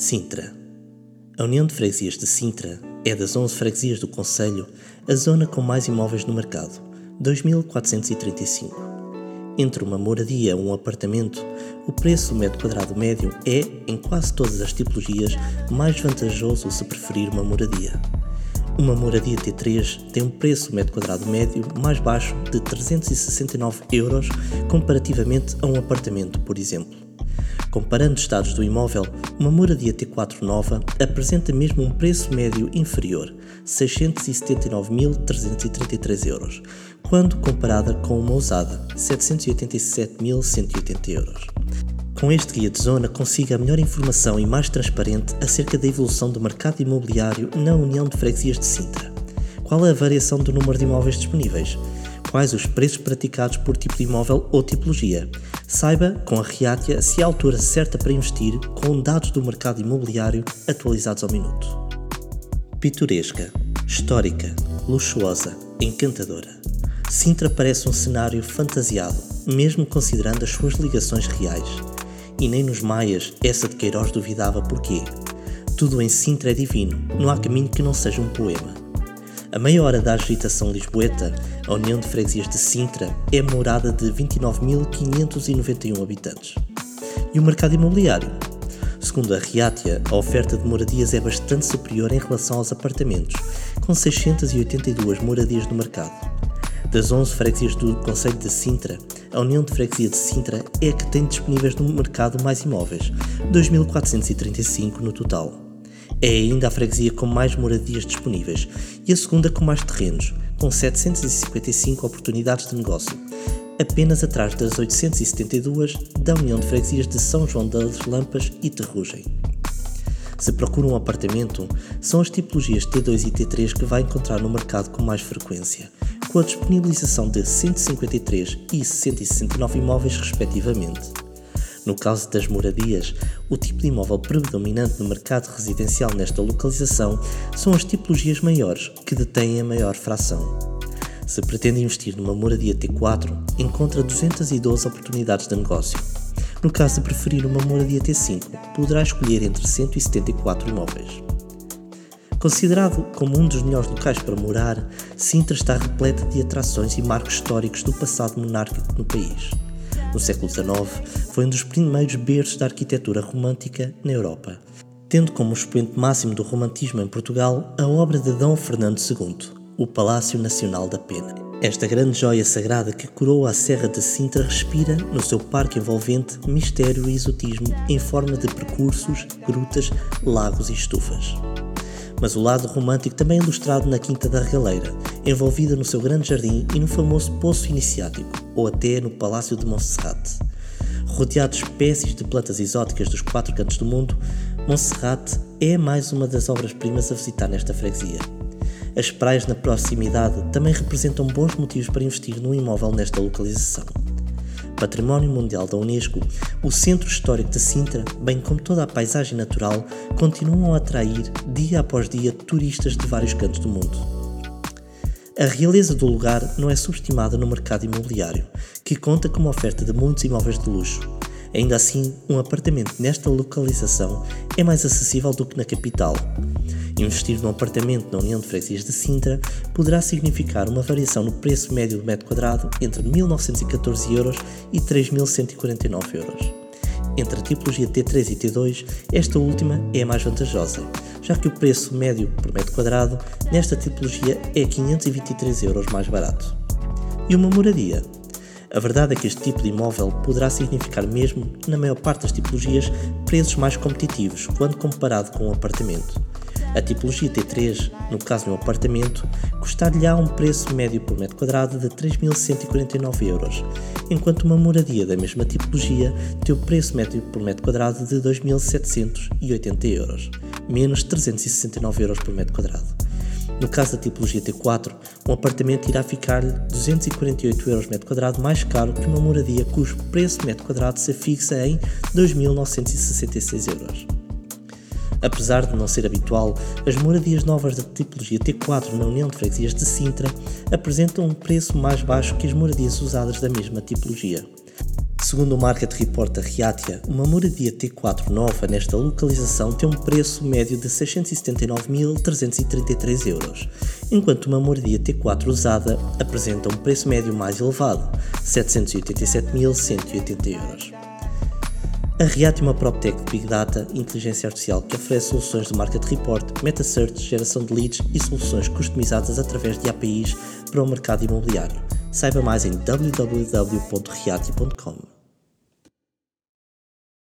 Sintra. A União de Freguesias de Sintra é das 11 freguesias do Conselho a zona com mais imóveis no mercado, 2.435. Entre uma moradia ou um apartamento, o preço do metro quadrado médio é, em quase todas as tipologias, mais vantajoso se preferir uma moradia. Uma moradia T3 tem um preço metro quadrado médio mais baixo de 369 euros comparativamente a um apartamento, por exemplo. Comparando estados do imóvel, uma moradia T4 nova apresenta mesmo um preço médio inferior, 679.333 euros, quando comparada com uma usada, 787.180 euros. Com este guia de zona consiga a melhor informação e mais transparente acerca da evolução do mercado imobiliário na União de Freguesias de Sintra. Qual é a variação do número de imóveis disponíveis? Quais os preços praticados por tipo de imóvel ou tipologia. Saiba, com a Reatia, se é a altura certa para investir com dados do mercado imobiliário atualizados ao minuto. Pitoresca, histórica, luxuosa, encantadora. Sintra parece um cenário fantasiado, mesmo considerando as suas ligações reais. E nem nos Maias essa de Queiroz duvidava porquê. Tudo em Sintra é divino, não há caminho que não seja um poema. A meia hora da agitação lisboeta, a União de Freguesias de Sintra é morada de 29.591 habitantes. E o mercado imobiliário? Segundo a Riatia, a oferta de moradias é bastante superior em relação aos apartamentos, com 682 moradias no mercado. Das 11 freguesias do Conselho de Sintra, a União de Freguesia de Sintra é a que tem disponíveis no mercado mais imóveis, 2.435 no total. É ainda a freguesia com mais moradias disponíveis e a segunda com mais terrenos, com 755 oportunidades de negócio, apenas atrás das 872 da União de Freguesias de São João das Lampas e Terrugem. Se procura um apartamento, são as tipologias T2 e T3 que vai encontrar no mercado com mais frequência, com a disponibilização de 153 e 169 imóveis, respectivamente. No caso das moradias, o tipo de imóvel predominante no mercado residencial nesta localização são as tipologias maiores, que detêm a maior fração. Se pretende investir numa moradia T4, encontra 212 oportunidades de negócio. No caso de preferir uma moradia T5, poderá escolher entre 174 imóveis. Considerado como um dos melhores locais para morar, Sintra está repleta de atrações e marcos históricos do passado monárquico no país no século XIX, foi um dos primeiros berços da arquitetura romântica na Europa, tendo como expoente máximo do romantismo em Portugal a obra de Dom Fernando II, o Palácio Nacional da Pena. Esta grande joia sagrada que coroa a Serra de Sintra respira, no seu parque envolvente, mistério e exotismo em forma de percursos, grutas, lagos e estufas mas o lado romântico também é ilustrado na Quinta da Regaleira, envolvida no seu grande jardim e no famoso Poço Iniciático, ou até no Palácio de Monserrate. Rodeado de espécies de plantas exóticas dos quatro cantos do mundo, Monserrate é mais uma das obras-primas a visitar nesta freguesia. As praias na proximidade também representam bons motivos para investir num imóvel nesta localização. Património Mundial da Unesco, o Centro Histórico de Sintra, bem como toda a paisagem natural, continuam a atrair, dia após dia, turistas de vários cantos do mundo. A realeza do lugar não é subestimada no mercado imobiliário, que conta com uma oferta de muitos imóveis de luxo. Ainda assim, um apartamento nesta localização é mais acessível do que na capital. Investir num apartamento na União de Freguesias de Sintra poderá significar uma variação no preço médio do metro quadrado entre 1.914 euros e 3.149 euros. Entre a tipologia T3 e T2, esta última é a mais vantajosa, já que o preço médio por metro quadrado nesta tipologia é 523 euros mais barato. E uma moradia? A verdade é que este tipo de imóvel poderá significar mesmo, na maior parte das tipologias, preços mais competitivos quando comparado com um apartamento. A tipologia T3, no caso de um apartamento, custar-lhe-á um preço médio por metro quadrado de 3.149 euros, enquanto uma moradia da mesma tipologia tem o preço médio por metro quadrado de 2.780 euros, menos 369 euros por metro quadrado. No caso da tipologia T4, um apartamento irá ficar-lhe 248 euros metro quadrado mais caro que uma moradia cujo preço metro quadrado se fixa em 2.966 euros. Apesar de não ser habitual, as moradias novas da tipologia T4 na União de Freguesias de Sintra apresentam um preço mais baixo que as moradias usadas da mesma tipologia. Segundo o Market Report da Riatia, uma moradia T4 nova nesta localização tem um preço médio de 679.333 euros, enquanto uma moradia T4 usada apresenta um preço médio mais elevado, 787.180 euros. A Riat é uma PropTech Big Data e Inteligência Artificial que oferece soluções de Market Report, Meta Search, geração de leads e soluções customizadas através de APIs para o mercado imobiliário. Saiba mais em www.riati.com.